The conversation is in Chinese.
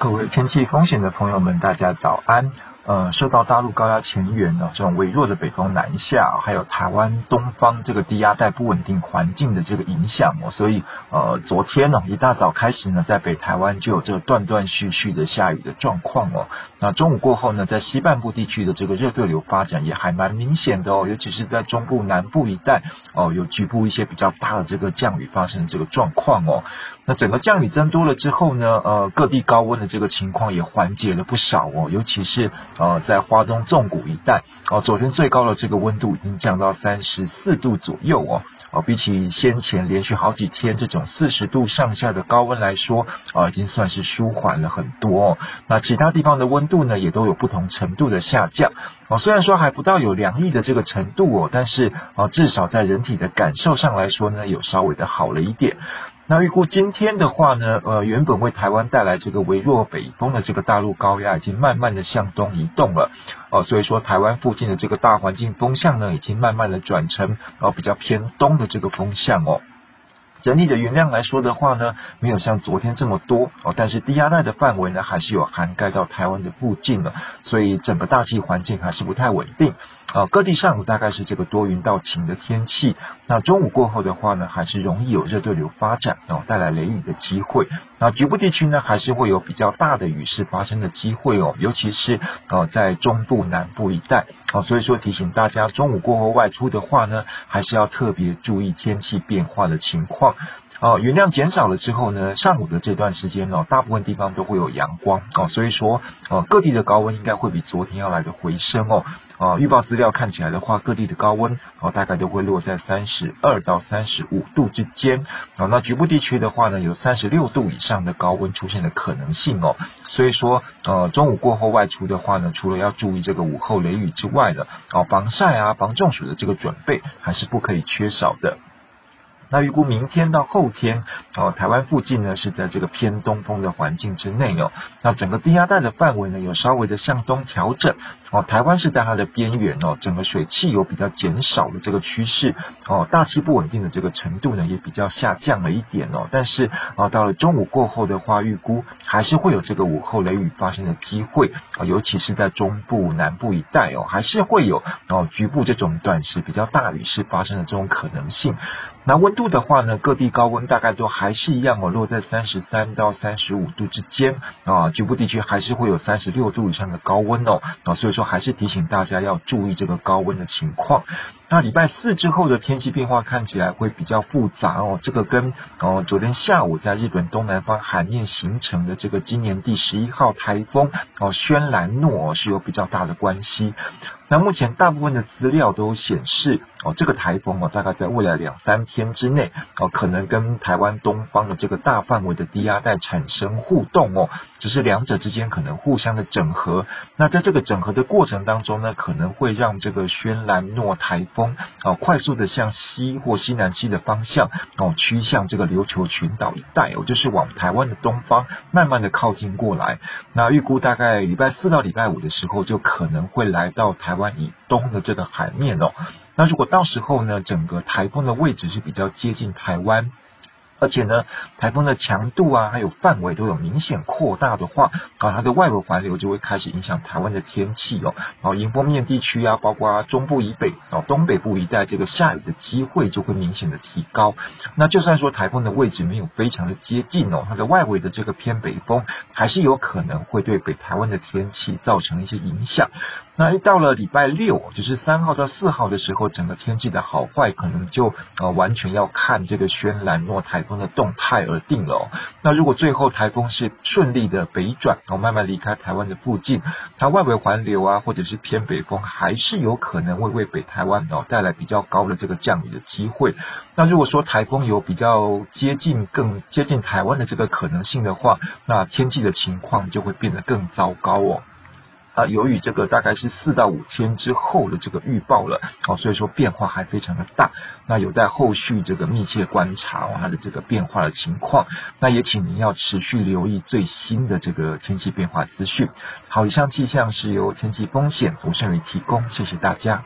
各位天气风险的朋友们，大家早安。呃，受到大陆高压前缘呢，这种微弱的北风南下，还有台湾东方这个低压带不稳定环境的这个影响哦，所以呃，昨天呢一大早开始呢，在北台湾就有这个断断续续的下雨的状况哦。那中午过后呢，在西半部地区的这个热对流发展也还蛮明显的哦，尤其是在中部南部一带哦，有局部一些比较大的这个降雨发生的这个状况哦。那整个降雨增多了之后呢，呃，各地高温的这个情况也缓解了不少哦，尤其是。呃，在花东纵谷一带，哦，昨天最高的这个温度已经降到三十四度左右哦，哦，比起先前连续好几天这种四十度上下的高温来说，啊，已经算是舒缓了很多哦。那其他地方的温度呢，也都有不同程度的下降哦。虽然说还不到有凉意的这个程度哦，但是啊，至少在人体的感受上来说呢，有稍微的好了一点。那预估今天的话呢，呃，原本为台湾带来这个微弱北风的这个大陆高压已经慢慢的向东移动了，哦、呃，所以说台湾附近的这个大环境风向呢，已经慢慢的转成哦、呃、比较偏东的这个风向哦。整体的云量来说的话呢，没有像昨天这么多哦，但是低压带的范围呢，还是有涵盖到台湾的附近了，所以整个大气环境还是不太稳定啊。各地上午大概是这个多云到晴的天气，那中午过后的话呢，还是容易有热对流发展哦，带来雷雨的机会。那局部地区呢，还是会有比较大的雨势发生的机会哦，尤其是呃在中部南部一带啊，所以说提醒大家，中午过后外出的话呢，还是要特别注意天气变化的情况。哦，云量减少了之后呢，上午的这段时间呢，大部分地方都会有阳光哦，所以说，呃，各地的高温应该会比昨天要来的回升哦。啊，预报资料看起来的话，各地的高温哦，大概都会落在三十二到三十五度之间。啊，那局部地区的话呢，有三十六度以上的高温出现的可能性哦。所以说，呃，中午过后外出的话呢，除了要注意这个午后雷雨之外呢，哦，防晒啊、防中暑的这个准备还是不可以缺少的。那预估明天到后天，哦，台湾附近呢是在这个偏东风的环境之内哦。那整个低压带的范围呢有稍微的向东调整哦。台湾是在它的边缘哦，整个水汽有比较减少的这个趋势哦，大气不稳定的这个程度呢也比较下降了一点哦。但是啊，到了中午过后的话，预估还是会有这个午后雷雨发生的机会啊，尤其是在中部南部一带哦，还是会有哦局部这种短时比较大雨势发生的这种可能性。那温度的话呢，各地高温大概都还是一样哦，落在三十三到三十五度之间啊，局部地区还是会有三十六度以上的高温哦啊，所以说还是提醒大家要注意这个高温的情况。那礼拜四之后的天气变化看起来会比较复杂哦，这个跟哦昨天下午在日本东南方海面形成的这个今年第十一号台风哦轩岚诺哦是有比较大的关系。那目前大部分的资料都显示哦，这个台风哦大概在未来两三天之内哦，可能跟台湾东方的这个大范围的低压带产生互动哦，只是两者之间可能互相的整合。那在这个整合的过程当中呢，可能会让这个轩岚诺台风。哦，快速的向西或西南西的方向哦，趋向这个琉球群岛一带哦，就是往台湾的东方慢慢的靠近过来。那预估大概礼拜四到礼拜五的时候，就可能会来到台湾以东的这个海面哦。那如果到时候呢，整个台风的位置是比较接近台湾。而且呢，台风的强度啊，还有范围都有明显扩大的话，啊，它的外围环流就会开始影响台湾的天气哦。然后迎风面地区啊，包括中部以北啊、东北部一带，这个下雨的机会就会明显的提高。那就算说台风的位置没有非常的接近哦，它的外围的这个偏北风，还是有可能会对北台湾的天气造成一些影响。那一到了礼拜六，就是三号到四号的时候，整个天气的好坏可能就呃完全要看这个轩岚诺台风的动态而定了哦。那如果最后台风是顺利的北转，然哦慢慢离开台湾的附近，它外围环流啊，或者是偏北风，还是有可能会为北台湾哦带来比较高的这个降雨的机会。那如果说台风有比较接近、更接近台湾的这个可能性的话，那天气的情况就会变得更糟糕哦。啊，由于这个大概是四到五天之后的这个预报了，哦，所以说变化还非常的大，那有待后续这个密切观察它的这个变化的情况，那也请您要持续留意最新的这个天气变化资讯。好，以上气象是由天气风险不善于提供，谢谢大家。